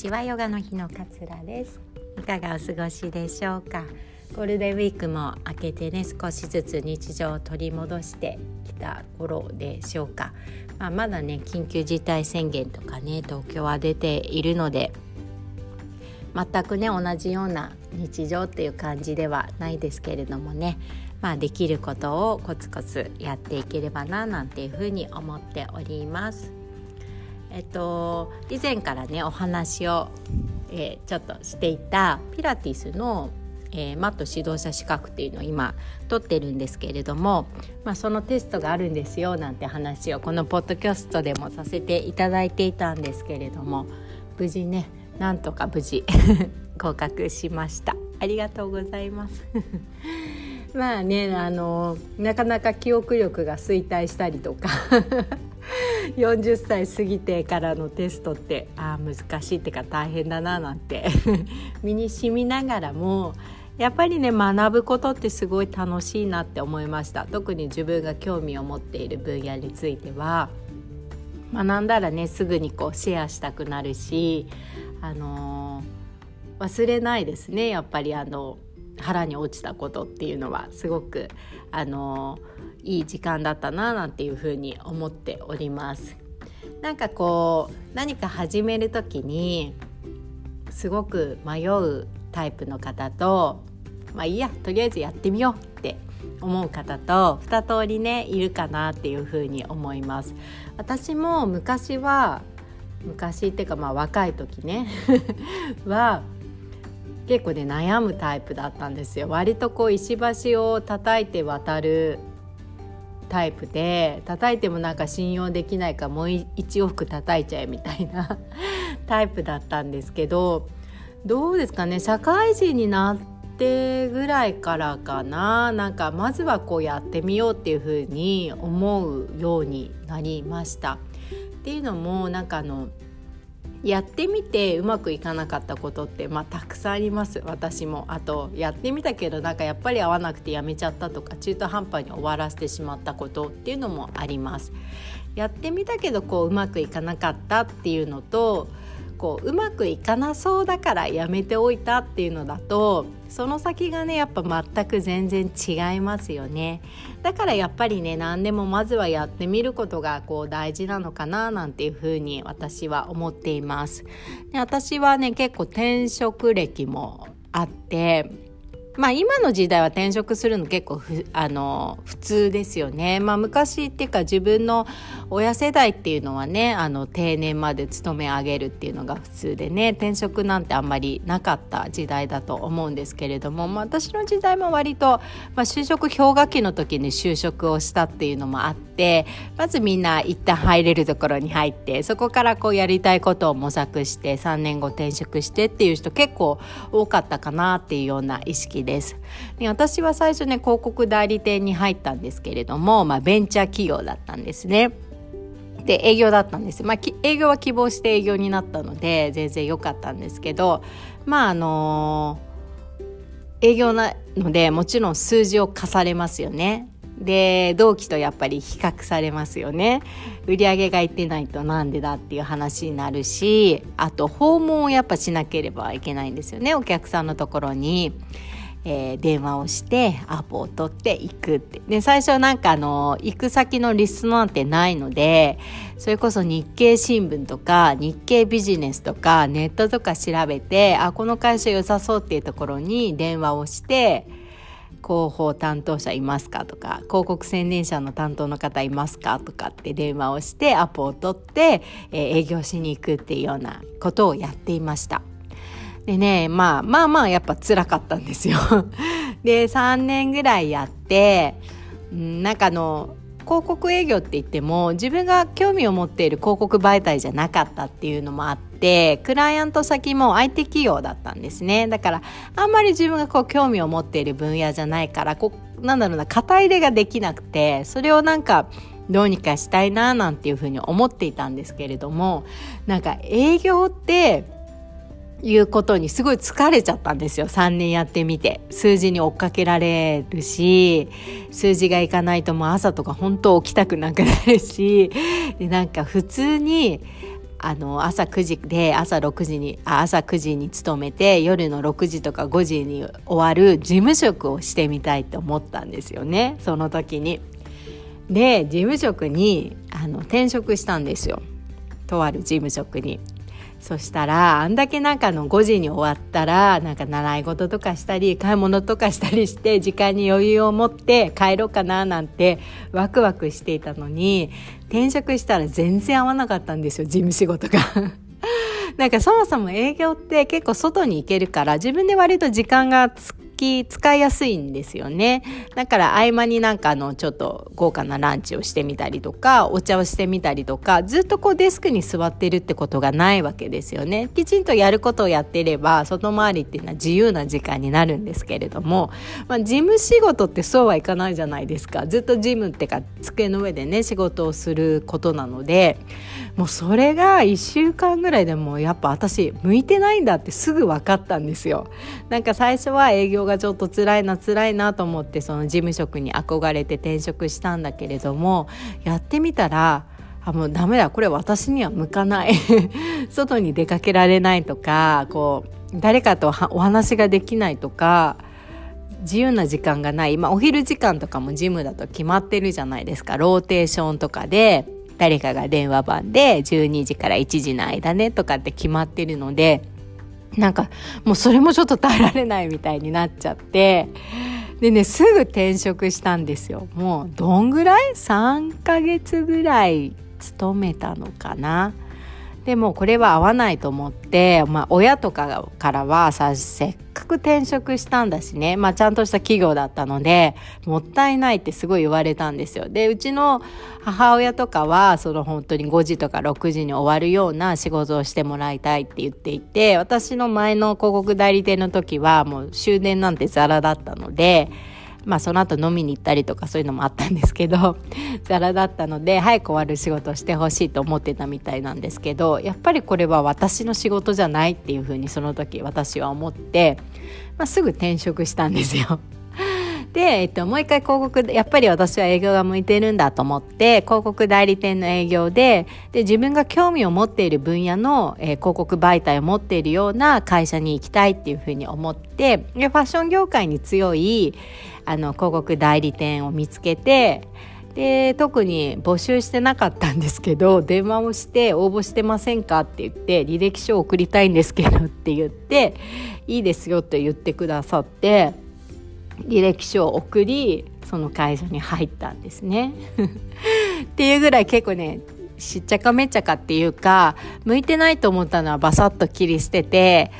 ちは。ヨガの日の桂です。いかがお過ごしでしょうか？ゴールデンウィークも明けてね少しずつ日常を取り戻してきた頃でしょうか、まあ、まだね緊急事態宣言とかね東京は出ているので全くね同じような日常っていう感じではないですけれどもね。まあできることをコツコツやっていければななんていうふうに思っております。えっと以前からねお話を、えー、ちょっとしていたピラティスの、えー、マット指導者資格っていうのを今取ってるんですけれども、まあ、そのテストがあるんですよなんて話をこのポッドキャストでもさせていただいていたんですけれども無事ねなんとか無事 合格しました。ありがとうございます。まあねあのなかなか記憶力が衰退したりとか40歳過ぎてからのテストってあ難しいってか大変だななんて 身にしみながらもやっぱりね学ぶことってすごい楽しいなって思いました。特に自分が興味を持っている分野については学んだらねすぐにこうシェアしたくなるしあのー、忘れないですね。やっぱりあの腹に落ちたことっていうのは。すごくあのいい時間だったななんていうふうに思っております。なんかこう何か始める時にすごく迷うタイプの方とまあいいやとりあえずやってみようって思う方と2通りねいるかなっていうふうに思います。私も昔は昔っていうかまあ若い時ね は結構ね悩むタイプだったんですよ割とこう石橋を叩いて渡るタイプで叩いてもなんか信用できないかもう一往復叩いちゃえみたいな タイプだったんですけどどうですかね社会人になってぐらいからかななんかまずはこうやってみようっていうふうに思うようになりました。っていうのもなんかあのやってみてうまくいかなかったことって、まあ、たくさんあります。私も。あとやってみたけどなんかやっぱり合わなくてやめちゃったとか中途半端に終わらせてしまったことっていうのもあります。やってみたけどこううまくいかなかったっていうのとこううまくいかなそうだからやめておいたっていうのだとその先がねやっぱ全く全然違いますよね。だからやっぱりね何でもまずはやってみることがこう大事なのかななんていうふうに私は思っています。で私はね結構転職歴もあってまあ今の時代は転職するの結構あの普通ですよね。まあ昔っていうか自分の親世代っていうのはねあの定年まで勤め上げるっていうのが普通でね転職なんてあんまりなかった時代だと思うんですけれども、まあ、私の時代も割と、まあ、就職氷河期の時に就職をしたっていうのもあってまずみんな一旦入れるところに入ってそこからこうやりたいことを模索して3年後転職してっていう人結構多かったかなっていうような意識でですで私は最初ね広告代理店に入ったんですけれども、まあ、ベンチャー企業だったんですね。で営業だったんです、まあ、営業は希望して営業になったので全然良かったんですけどまああのー、営業なのでもちろん数字を課されますよね。で同期とやっぱり比較されますよね売り上げがいってないとなんでだっていう話になるしあと訪問をやっぱしなければいけないんですよねお客さんのところに。えー、電話をしてアポを取って行くってで最初なんかあの行く先のリストなんてないのでそれこそ日経新聞とか日経ビジネスとかネットとか調べてあこの会社良さそうっていうところに電話をして広報担当者いますかとか広告宣伝者の担当の方いますかとかって電話をしてアポを取って、えー、営業しに行くっていうようなことをやっていました。でね、まあまあまあやっぱ辛かったんですよ。で、3年ぐらいやって、んなんかあの、広告営業って言っても自分が興味を持っている広告媒体じゃなかったっていうのもあってクライアント先も相手企業だったんですねだからあんまり自分がこう興味を持っている分野じゃないからこうなんだろうな肩入れができなくてそれをなんかどうにかしたいななんていうふうに思っていたんですけれどもなんか営業っていうことにすごい疲れちゃったんですよ3年やってみて数字に追っかけられるし数字がいかないともう朝とか本当起きたくなくなるしでなんか普通にあの朝9時で朝6時に朝9時に勤めて夜の6時とか5時に終わる事務職をしてみたいと思ったんですよねその時に。で事務職にあの転職したんですよとある事務職に。そしたらあんだけなんかの5時に終わったらなんか習い事とかしたり買い物とかしたりして時間に余裕を持って帰ろうかななんてワクワクしていたのに転職したら全然合わなかったんですよ事務仕事が。なんかそもそも営業って結構外に行けるから自分で割と時間がき使いやすいんですよね。だから合間になんかあのちょっと豪華なランチをしてみたりとかお茶をしてみたりとかずっとこうデスクに座ってるってことがないわけですよね。きちんとやることをやっていれば外回りっていうのは自由な時間になるんですけれども、まあ、事務仕事ってそうはいかないじゃないですか。ずっと事務ってか机の上でね仕事をすることなのでもうそれが1週間ぐらいでもやっぱ私向いてないんだってすぐ分かったんですよ。なんか最初は営業がちょっと辛いな辛いなと思ってその事務職に憧れて転職したんだけれどもやってみたらあもうダメだこれ私には向かない。外に出かけられないとかこう誰かとお話ができないとか自由な時間がない、まあ、お昼時間とかもジムだと決まってるじゃないですか。ローテーションとかで誰かが電話番で12時から1時の間ねとかって決まってるのでなんかもうそれもちょっと耐えられないみたいになっちゃって。でねすぐ転職したんですよ。もうどんぐらい？3ヶ月ぐらい勤めたのかな？でもこれは合わないと思って、まあ、親とかからはさせっかく転職したんだしね、まあ、ちゃんとした企業だったのでもったいないってすごい言われたんですよ。でうちの母親とかはその本当に5時とか6時に終わるような仕事をしてもらいたいって言っていて私の前の広告代理店の時はもう終電なんてザラだったので。まあその後飲みに行ったりとかそういうのもあったんですけど ザラだったので早く終わる仕事をしてほしいと思ってたみたいなんですけどやっぱりこれは私の仕事じゃないっていうふうにその時私は思って、まあ、すぐ転職したんですよ。で、えっと、もう一回広告やっぱり私は営業が向いてるんだと思って広告代理店の営業でで自分が興味を持っている分野の、えー、広告媒体を持っているような会社に行きたいっていうふうに思ってでファッション業界に強いあの広告代理店を見つけてで特に募集してなかったんですけど電話をして応募してませんかって言って履歴書を送りたいんですけどって言っていいですよって言ってくださって履歴書を送りその会社に入ったんですね。っていうぐらい結構ねしっちゃかめっちゃかっていうか向いてないと思ったのはバサッと切り捨てて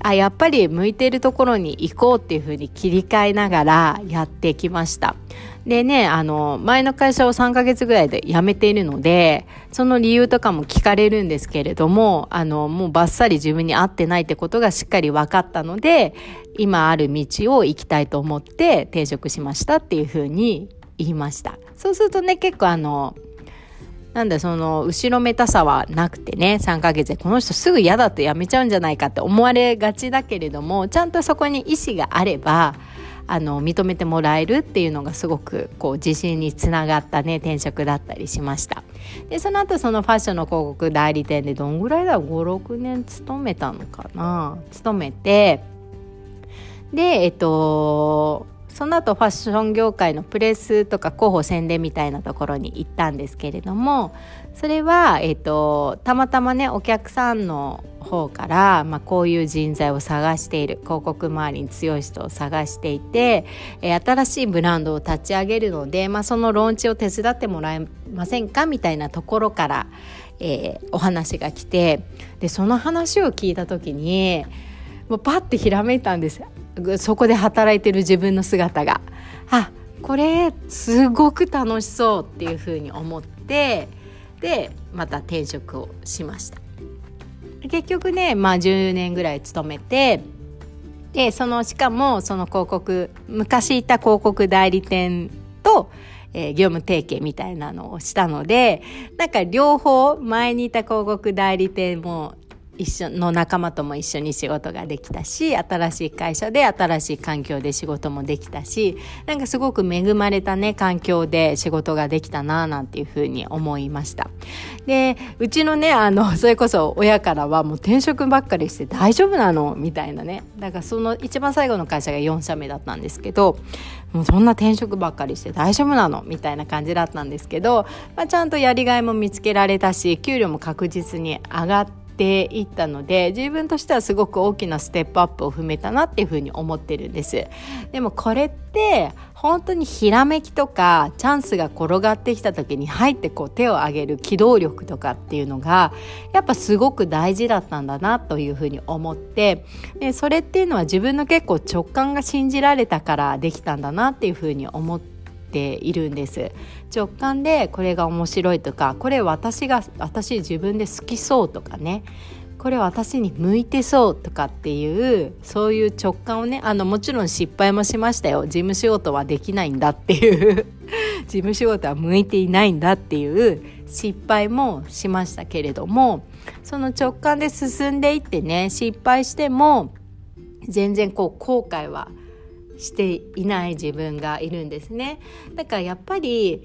あやっぱり向いてるところに行こうっていうふうに切り替えながらやってきました。でね、あの、前の会社を3ヶ月ぐらいで辞めているので、その理由とかも聞かれるんですけれども、あの、もうバッサリ自分に合ってないってことがしっかり分かったので、今ある道を行きたいと思って転職しましたっていうふうに言いました。そうするとね、結構あの、なんだその後ろめたさはなくてね3ヶ月でこの人すぐ嫌だって辞めちゃうんじゃないかって思われがちだけれどもちゃんとそこに意思があればあの認めてもらえるっていうのがすごくこう自信につながったね転職だったりしました。でその後そのファッションの広告代理店でどんぐらいだ？56年勤めたのかな？勤めてでえっとその後ファッション業界のプレスとか広報宣伝みたいなところに行ったんですけれどもそれは、えーと、たまたまねお客さんの方から、まあ、こういう人材を探している広告周りに強い人を探していて、えー、新しいブランドを立ち上げるので、まあ、そのローンチを手伝ってもらえませんかみたいなところから、えー、お話が来てでその話を聞いた時にもうパッてひらめいたんです。そこで働いてる自分の姿が。あこれすごく楽しそうっていうふうに思ってでまた転職をしました。結局ねまあ10年ぐらい勤めてでそのしかもその広告昔いた広告代理店と、えー、業務提携みたいなのをしたのでなんか両方前にいた広告代理店も一緒の仲間とも一緒に仕事ができたし新しい会社で新しい環境で仕事もできたしなんかすごく恵まれたね環境で仕事ができたななんていうふうに思いました。でうちのねあのそれこそ親からはもう転職ばっかりして大丈夫なのみたいなね。だからその一番最後の会社が4社目だったんですけどもうそんな転職ばっかりして大丈夫なのみたいな感じだったんですけど、まあ、ちゃんとやりがいも見つけられたし給料も確実に上がってていったので自分としてはすごく大きなステップアップを踏めたなっていうふうに思ってるんです。でもこれって本当にひらめきとかチャンスが転がってきた時に入ってこう手を挙げる機動力とかっていうのがやっぱすごく大事だったんだなというふうに思ってでそれっていうのは自分の結構直感が信じられたからできたんだなっていうふうに思ってているんです。直感でこれが面白いとかこれ私が私自分で好きそうとかね。これ私に向いてそうとかっていうそういう直感をねあのもちろん失敗もしましたよ。事務仕事はできないんだっていう。事務仕事は向いていないんだっていう失敗もしましたけれどもその直感で進んでいってね失敗しても全然こう後悔はしていない自分がいるんですね。だからやっぱり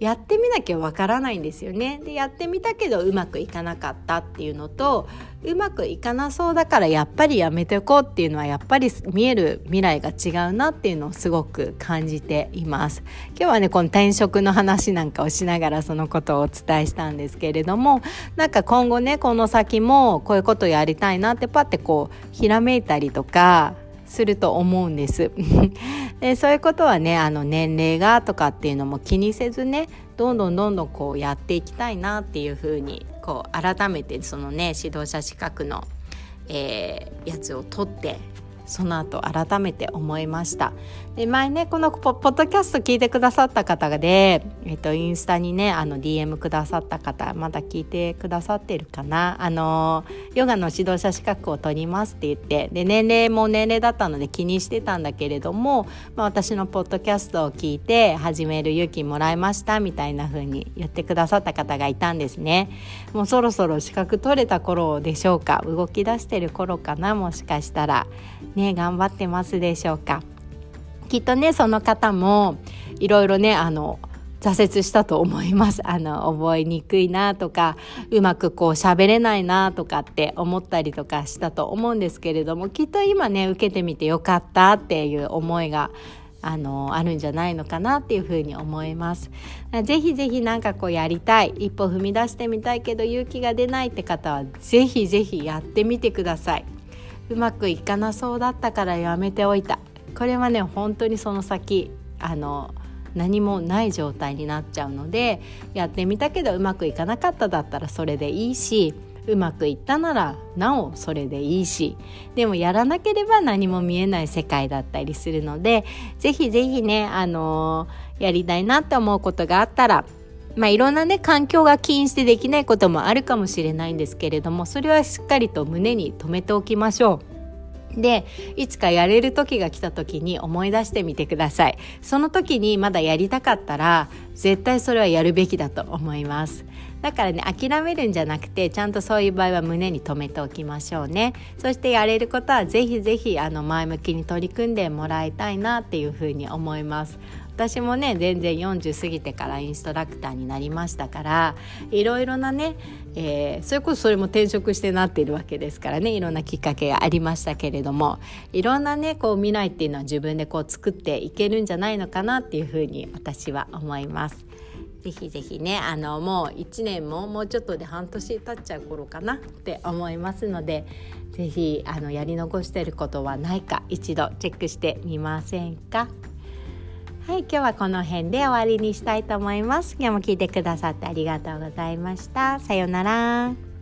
やってみなきゃわからないんですよね。でやってみたけどうまくいかなかったっていうのとうまくいかなそうだからやっぱりやめておこうっていうのはやっぱり見える未来が違うなっていうのをすごく感じています。今日はねこの転職の話なんかをしながらそのことをお伝えしたんですけれどもなんか今後ねこの先もこういうことやりたいなってパッてこうひらめいたりとかすると思うんです。でそういうことはねあの年齢がとかっていうのも気にせずねどんどんどんどんこうやっていきたいなっていうふうにこう改めてそのね指導者資格の、えー、やつを取ってその後改めて思いました。で前ねこのポッドキャスト聞いてくださった方で、えっと、インスタにねあの DM くださった方まだ聞いてくださってるかな。あのヨガの指導者資格を取りますって言ってで年齢も年齢だったので気にしてたんだけれども、まあ、私のポッドキャストを聞いて始める勇気もらいましたみたいな風に言ってくださった方がいたんですね。もうそろそろ資格取れた頃でしょうか？動き出してる頃かな？もしかしたら。ね頑張ってますでしょうか？きっとねその方もいろいろねあの挫折したと思います。あの覚えにくいなとかうまくこう喋れないなとかって思ったりとかしたと思うんですけれどもきっと今ね受けてみてよかったっていう思いがあのあるんじゃないのかなっていうふうに思います。ぜひぜひなんかこうやりたい一歩踏み出してみたいけど勇気が出ないって方はぜひぜひやってみてください。うまくいかなそうだったからやめておいた。これはね本当にその先あの何もない状態になっちゃうのでやってみたけどうまくいかなかっただったらそれでいいしうまくいったならなおそれでいいしでもやらなければ何も見えない世界だったりするのでぜひぜひねあの、やりたいなって思うことがあったらまあいろんなね環境が起因してできないこともあるかもしれないんですけれどもそれはしっかりと胸に留めておきましょう。でいつかやれる時が来た時に思い出してみてください。その時にまだやりたかったら絶対それはやるべきだと思います。だからね諦めるんじゃなくてちゃんとそういう場合は胸に留めておきましょうね。そしてやれることはぜひぜひあの前向きに取り組んでもらいたいなっていうふうに思います。私もね全然40過ぎてからインストラクターになりましたからいろいろなね、えー、それこそそれも転職してなっているわけですからねいろんなきっかけがありましたけれどもいろんなねこう未来っていうのは自分でこう作っていけるんじゃないのかなっていうふうに私は思います。ぜひぜひねあのもう1年ももうちょっとで半年経っちゃう頃かなって思いますのでぜひあのやり残してることはないか一度チェックしてみませんか？はい今日はこの辺で終わりにしたいと思います。今日も聞いてくださってありがとうございました。さようなら。